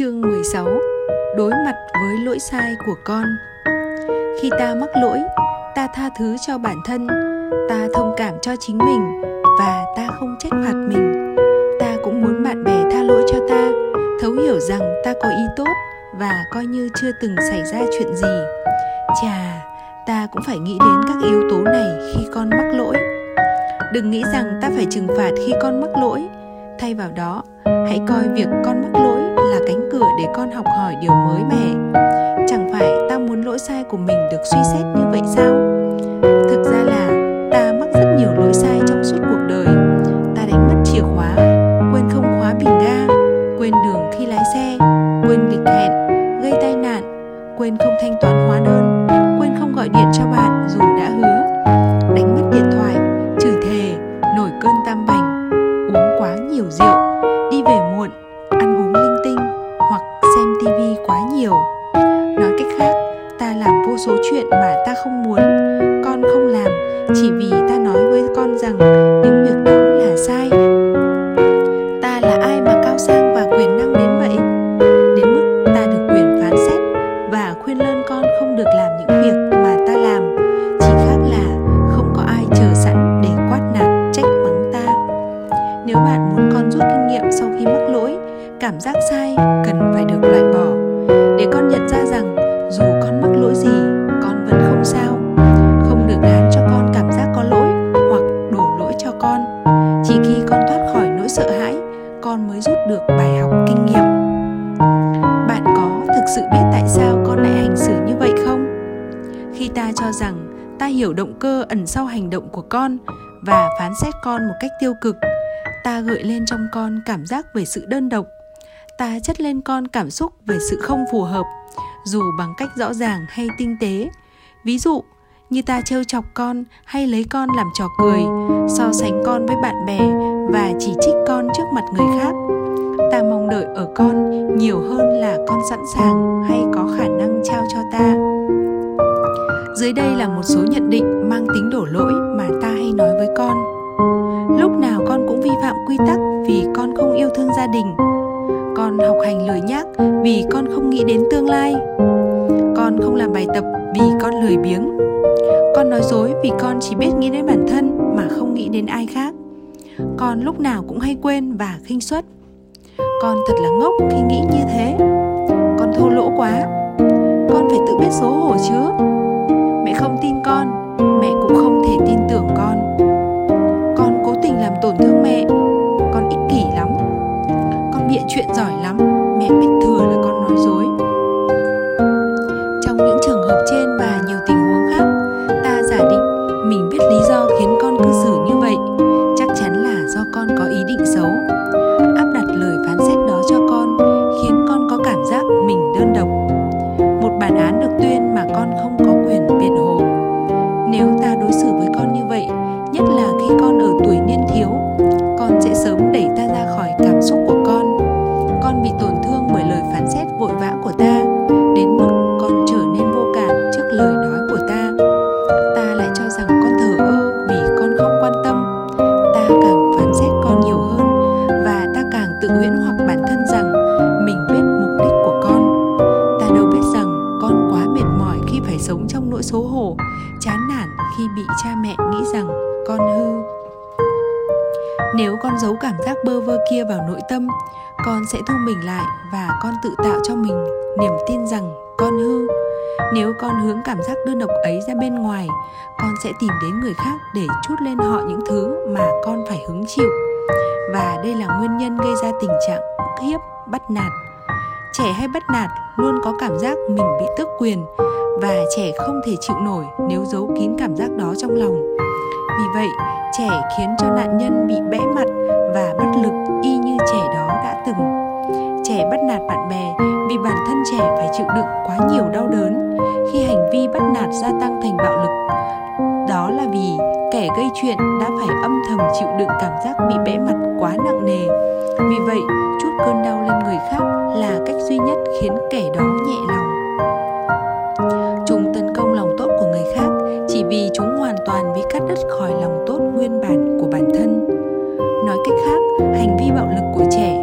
Chương 16 Đối mặt với lỗi sai của con Khi ta mắc lỗi, ta tha thứ cho bản thân, ta thông cảm cho chính mình và ta không trách phạt mình. Ta cũng muốn bạn bè tha lỗi cho ta, thấu hiểu rằng ta có ý tốt và coi như chưa từng xảy ra chuyện gì. Chà, ta cũng phải nghĩ đến các yếu tố này khi con mắc lỗi. Đừng nghĩ rằng ta phải trừng phạt khi con mắc lỗi. Thay vào đó, hãy coi việc con mắc lỗi là cánh cửa để con học hỏi điều mới mẻ. Chẳng phải ta muốn lỗi sai của mình được suy xét như vậy sao? Thực ra là ta mắc rất nhiều lỗi sai trong suốt cuộc đời. Ta đánh mất chìa khóa, quên không khóa bình ga, quên đường khi lái xe, quên lịch hẹn, gây tai nạn, quên không thanh toán hóa đơn, quên không gọi điện cho bạn dù đã hứa. Đánh mất điện thoại, chửi thề, nổi cơn tam bành, uống quá nhiều rượu, đi về số chuyện mà ta không muốn, con không làm, chỉ vì ta nói với con rằng những việc đó là sai. Ta là ai mà cao sang và quyền năng đến vậy? Đến mức ta được quyền phán xét và khuyên lơn con không được làm những việc mà ta làm, chỉ khác là không có ai chờ sẵn để quát nạt, trách mắng ta. Nếu bạn muốn con rút kinh nghiệm sau khi mắc lỗi, cảm giác cơ ẩn sau hành động của con và phán xét con một cách tiêu cực. Ta gợi lên trong con cảm giác về sự đơn độc. Ta chất lên con cảm xúc về sự không phù hợp, dù bằng cách rõ ràng hay tinh tế. Ví dụ, như ta trêu chọc con hay lấy con làm trò cười, so sánh con với bạn bè và chỉ trích con trước mặt người khác. Ta mong đợi ở con nhiều hơn là con sẵn sàng hay có khả năng trao cho ta dưới đây là một số nhận định mang tính đổ lỗi mà ta hay nói với con. Lúc nào con cũng vi phạm quy tắc vì con không yêu thương gia đình. Con học hành lười nhác vì con không nghĩ đến tương lai. Con không làm bài tập vì con lười biếng. Con nói dối vì con chỉ biết nghĩ đến bản thân mà không nghĩ đến ai khác. Con lúc nào cũng hay quên và khinh suất. Con thật là ngốc khi nghĩ như thế. Con thô lỗ quá. Con phải tự biết xấu hổ chứ tin con, mẹ cũng không thể tin tưởng con. Con cố tình làm tổn thương mẹ, con ích kỷ lắm. Con bịa chuyện giỏi lắm, mẹ biết bản thân rằng mình biết mục đích của con. Ta đâu biết rằng con quá mệt mỏi khi phải sống trong nỗi xấu hổ, chán nản khi bị cha mẹ nghĩ rằng con hư. Nếu con giấu cảm giác bơ vơ kia vào nội tâm, con sẽ thu mình lại và con tự tạo cho mình niềm tin rằng con hư. Nếu con hướng cảm giác đơn độc ấy ra bên ngoài, con sẽ tìm đến người khác để chút lên họ những thứ mà con phải hứng chịu. Và đây là nguyên nhân gây ra tình trạng hiếp bắt nạt. Trẻ hay bắt nạt luôn có cảm giác mình bị tước quyền và trẻ không thể chịu nổi nếu giấu kín cảm giác đó trong lòng. Vì vậy, trẻ khiến cho nạn nhân bị bẽ mặt và bất lực y như trẻ đó đã từng. Trẻ bắt nạt bạn bè vì bản thân trẻ phải chịu đựng quá nhiều đau đớn khi hành vi bắt nạt gia tăng thành bạo lực. Đó là vì kẻ gây chuyện đã phải âm thầm chịu đựng cảm giác bị bẽ mặt quá nặng nề. Vì vậy, chút cơn đau lên người khác là cách duy nhất khiến kẻ đó nhẹ lòng. Chúng tấn công lòng tốt của người khác chỉ vì chúng hoàn toàn bị cắt đứt khỏi lòng tốt nguyên bản của bản thân. Nói cách khác, hành vi bạo lực của trẻ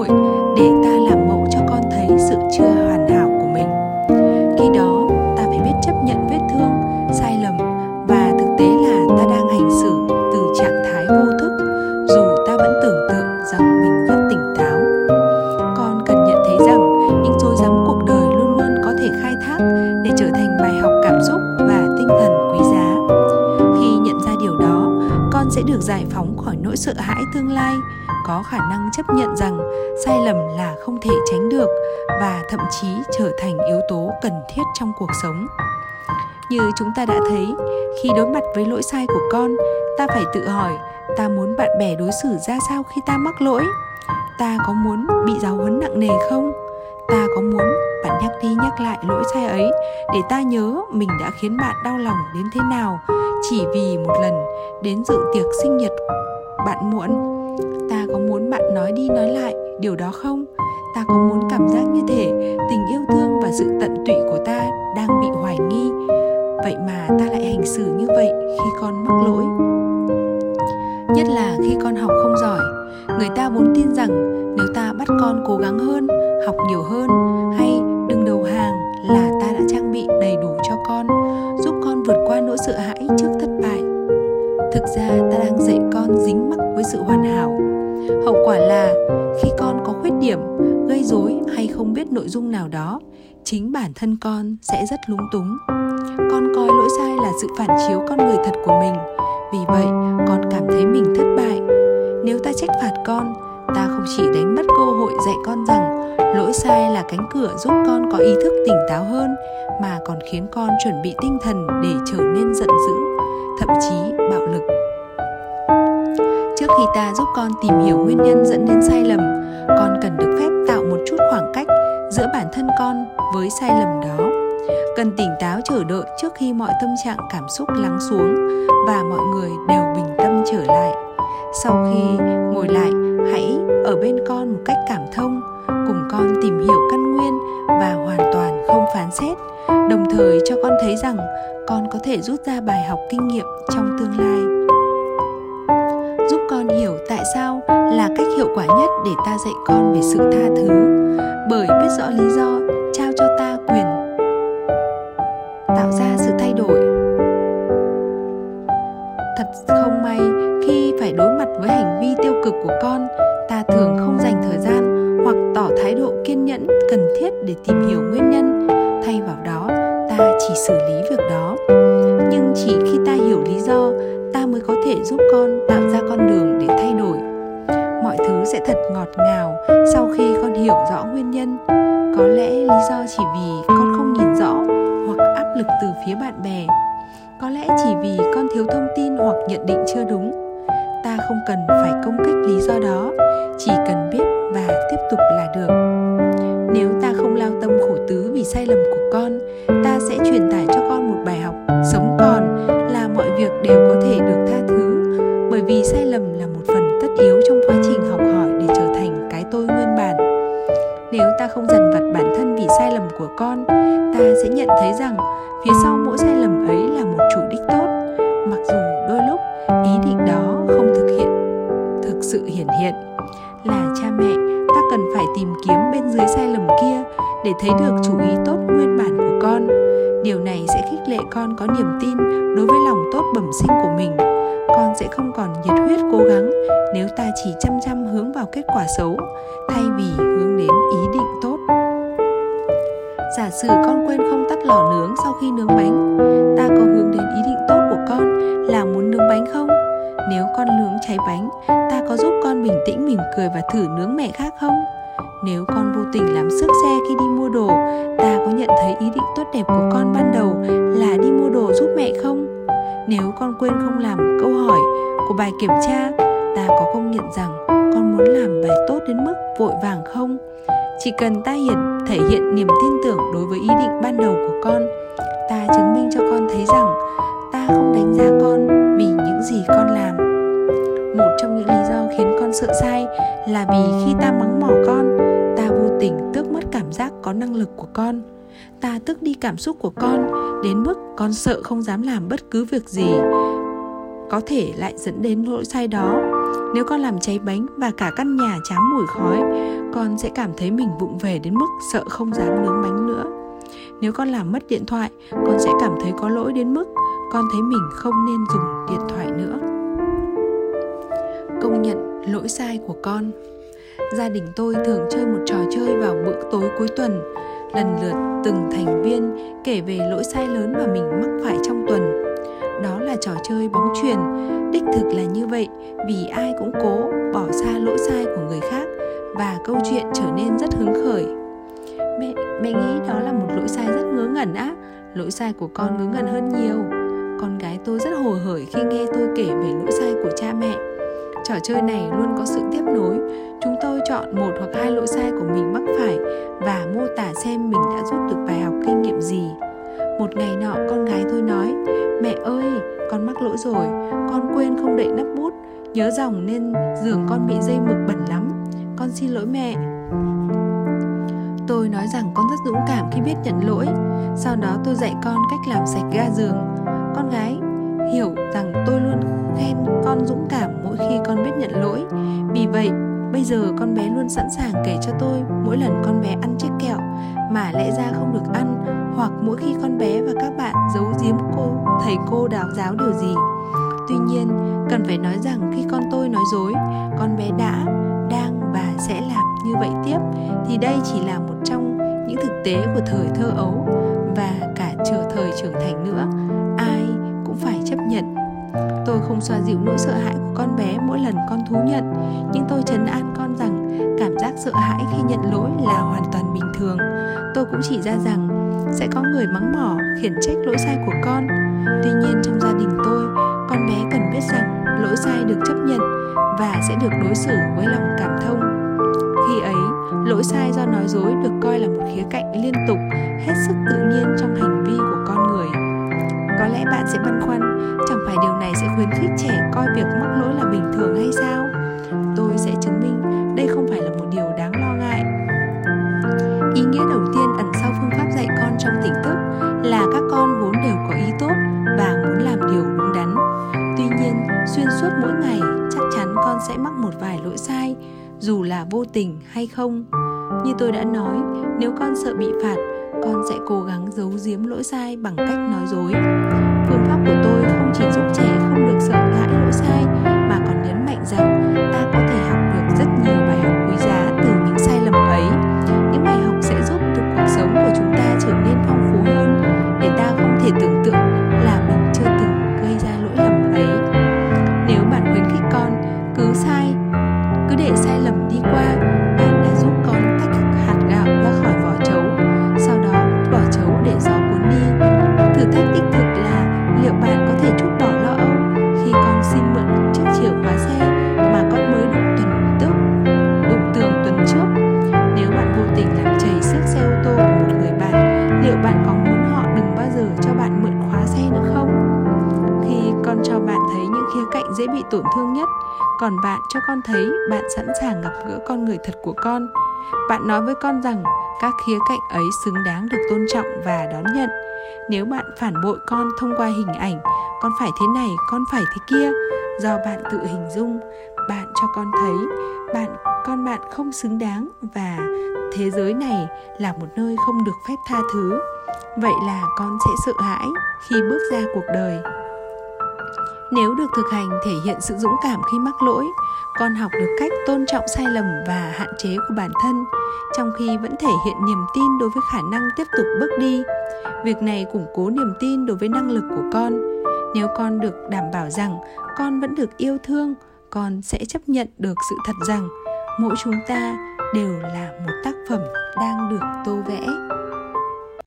hội để ta làm mẫu cho con thấy sự chưa hoàn hảo của mình. Khi đó, ta phải biết chấp nhận vết thương, sai lầm và thực tế là ta đang hành xử từ trạng thái vô thức, dù ta vẫn tưởng tượng rằng mình rất tỉnh táo. Con cần nhận thấy rằng những rối rắm cuộc đời luôn luôn có thể khai thác để trở thành bài học cảm xúc và tinh thần quý giá. Khi nhận ra điều đó, con sẽ được giải phóng khỏi nỗi sợ hãi tương lai, có khả năng chấp nhận rằng sai lầm là không thể tránh được và thậm chí trở thành yếu tố cần thiết trong cuộc sống. Như chúng ta đã thấy, khi đối mặt với lỗi sai của con, ta phải tự hỏi, ta muốn bạn bè đối xử ra sao khi ta mắc lỗi? Ta có muốn bị giáo huấn nặng nề không? Ta có muốn bạn nhắc đi nhắc lại lỗi sai ấy để ta nhớ mình đã khiến bạn đau lòng đến thế nào chỉ vì một lần đến dự tiệc sinh nhật bạn muộn? Ta có muốn bạn nói đi nói lại điều đó không? Ta có muốn cảm giác như thể tình yêu thương và sự tận tụy của ta đang bị hoài nghi. Vậy mà ta lại hành xử như vậy khi con mắc lỗi. Nhất là khi con học không giỏi, người ta vốn tin rằng nếu ta bắt con cố gắng hơn, học nhiều hơn, hay đừng đầu hàng là ta đã trang bị đầy đủ cho con, giúp con vượt qua nỗi sợ hãi trước thất bại. Thực ra ta đang dạy con dính mắc với sự hoàn hảo hậu quả là, khi con có khuyết điểm, gây dối hay không biết nội dung nào đó, chính bản thân con sẽ rất lúng túng. Con coi lỗi sai là sự phản chiếu con người thật của mình. Vì vậy, con cảm thấy mình thất bại. Nếu ta trách phạt con, ta không chỉ đánh mất cơ hội dạy con rằng lỗi sai là cánh cửa giúp con có ý thức tỉnh táo hơn, mà còn khiến con chuẩn bị tinh thần để trở nên giận dữ. Thì khi ta giúp con tìm hiểu nguyên nhân dẫn đến sai lầm, con cần được phép tạo một chút khoảng cách giữa bản thân con với sai lầm đó. Cần tỉnh táo chờ đợi trước khi mọi tâm trạng, cảm xúc lắng xuống và mọi người đều bình tâm trở lại. Sau khi ngồi lại, hãy ở bên con một cách cảm thông, cùng con tìm hiểu căn nguyên và hoàn toàn không phán xét, đồng thời cho con thấy rằng con có thể rút ra bài học kinh nghiệm trong tương lai giúp con hiểu tại sao là cách hiệu quả nhất để ta dạy con về sự tha thứ. Bởi biết rõ lý do, trao cho ta quyền tạo ra sự thay đổi. Thật không may, khi phải đối mặt với hành vi tiêu cực của con, ta thường không dành thời gian hoặc tỏ thái độ kiên nhẫn, cần thiết để tìm hiểu nguyên nhân. Thay vào đó, ta chỉ xử lý việc đó. Nhưng chỉ khi ta hiểu lý do thể giúp con tạo ra con đường để thay đổi. Mọi thứ sẽ thật ngọt ngào sau khi con hiểu rõ nguyên nhân. Có lẽ lý do chỉ vì con không nhìn rõ hoặc áp lực từ phía bạn bè. Có lẽ chỉ vì con thiếu thông tin hoặc nhận định chưa đúng. Ta không cần phải công kích lý do đó, chỉ cần biết và tiếp tục là được. Là cha mẹ, ta cần phải tìm kiếm bên dưới sai lầm kia để thấy được chủ ý tốt nguyên bản của con. Điều này sẽ khích lệ con có niềm tin đối với lòng tốt bẩm sinh của mình. Con sẽ không còn nhiệt huyết cố gắng nếu ta chỉ chăm chăm hướng vào kết quả xấu, thay vì hướng đến ý định tốt. Giả sử con quên không tắt lò nướng sau khi nướng bánh, ta có hướng đến ý định tốt của con là muốn nướng bánh không? Nếu con nướng cháy bánh, ta có giúp con bình tĩnh, mỉm cười và thử nướng mẹ khác không? Nếu con vô tình làm sức xe khi đi mua đồ, ta có nhận thấy ý định tốt đẹp của con ban đầu là đi mua đồ giúp mẹ không? Nếu con quên không làm câu hỏi của bài kiểm tra, ta có công nhận rằng con muốn làm bài tốt đến mức vội vàng không? Chỉ cần ta hiện, thể hiện niềm tin tưởng đối với ý định ban đầu của con, ta chứng minh cho con thấy rằng ta không đánh giá con. Sợ sai là vì khi ta mắng mỏ con, ta vô tình tước mất cảm giác có năng lực của con. Ta tước đi cảm xúc của con đến mức con sợ không dám làm bất cứ việc gì có thể lại dẫn đến lỗi sai đó. Nếu con làm cháy bánh và cả căn nhà chám mùi khói, con sẽ cảm thấy mình vụng về đến mức sợ không dám nướng bánh nữa. Nếu con làm mất điện thoại, con sẽ cảm thấy có lỗi đến mức con thấy mình không nên dùng điện thoại nữa. Công nhận lỗi sai của con. Gia đình tôi thường chơi một trò chơi vào bữa tối cuối tuần, lần lượt từng thành viên kể về lỗi sai lớn mà mình mắc phải trong tuần. Đó là trò chơi bóng truyền đích thực là như vậy, vì ai cũng cố bỏ xa lỗi sai của người khác và câu chuyện trở nên rất hứng khởi. Mẹ mẹ nghĩ đó là một lỗi sai rất ngớ ngẩn á. Lỗi sai của con ngớ ngẩn hơn nhiều. Con gái tôi rất hồ hởi khi nghe tôi kể về lỗi sai của cha mẹ trò chơi này luôn có sự tiếp nối. Chúng tôi chọn một hoặc hai lỗi sai của mình mắc phải và mô tả xem mình đã rút được bài học kinh nghiệm gì. Một ngày nọ, con gái tôi nói, mẹ ơi, con mắc lỗi rồi. Con quên không đậy nắp bút. Nhớ dòng nên giường con bị dây mực bẩn lắm. Con xin lỗi mẹ. Tôi nói rằng con rất dũng cảm khi biết nhận lỗi. Sau đó tôi dạy con cách làm sạch ga giường. Con gái hiểu rằng tôi luôn khen con dũng cảm mỗi khi con biết nhận lỗi. Vì vậy, bây giờ con bé luôn sẵn sàng kể cho tôi mỗi lần con bé ăn chiếc kẹo mà lẽ ra không được ăn, hoặc mỗi khi con bé và các bạn giấu giếm cô, thầy cô đào giáo điều gì. Tuy nhiên, cần phải nói rằng khi con tôi nói dối, con bé đã, đang và sẽ làm như vậy tiếp, thì đây chỉ là một trong những thực tế của thời thơ ấu và cả trở thời trưởng thành nữa. Ai cũng phải chấp nhận tôi không xoa dịu nỗi sợ hãi của con bé mỗi lần con thú nhận, nhưng tôi trấn an con rằng cảm giác sợ hãi khi nhận lỗi là hoàn toàn bình thường. Tôi cũng chỉ ra rằng sẽ có người mắng mỏ, khiển trách lỗi sai của con. Tuy nhiên trong gia đình tôi, con bé cần biết rằng lỗi sai được chấp nhận và sẽ được đối xử với lòng cảm thông. Khi ấy, lỗi sai do nói dối được coi là một khía cạnh liên tục, hết sức tự nhiên trong hành vi của con người. Có lẽ bạn sẽ băn khoăn, chẳng phải điều này sẽ khuyến khích trẻ coi việc mắc lỗi là bình thường hay sao? Tôi sẽ chứng minh, đây không phải là một điều đáng lo ngại. Ý nghĩa đầu tiên ẩn sau phương pháp dạy con trong tỉnh thức là các con vốn đều có ý tốt và muốn làm điều đúng đắn. Tuy nhiên, xuyên suốt mỗi ngày, chắc chắn con sẽ mắc một vài lỗi sai, dù là vô tình hay không. Như tôi đã nói, nếu con sợ bị phạt, con sẽ cố gắng giấu giếm lỗi sai bằng cách nói dối. Phương pháp của tôi không chỉ giúp trẻ không được sợ hãi lỗi sai mà còn nhấn mạnh rằng dễ bị tổn thương nhất. Còn bạn cho con thấy bạn sẵn sàng gặp gỡ con người thật của con. Bạn nói với con rằng các khía cạnh ấy xứng đáng được tôn trọng và đón nhận. Nếu bạn phản bội con thông qua hình ảnh, con phải thế này, con phải thế kia, do bạn tự hình dung, bạn cho con thấy bạn, con bạn không xứng đáng và thế giới này là một nơi không được phép tha thứ. Vậy là con sẽ sợ hãi khi bước ra cuộc đời nếu được thực hành thể hiện sự dũng cảm khi mắc lỗi, con học được cách tôn trọng sai lầm và hạn chế của bản thân, trong khi vẫn thể hiện niềm tin đối với khả năng tiếp tục bước đi. Việc này củng cố niềm tin đối với năng lực của con. Nếu con được đảm bảo rằng con vẫn được yêu thương, con sẽ chấp nhận được sự thật rằng mỗi chúng ta đều là một tác phẩm đang được tô vẽ.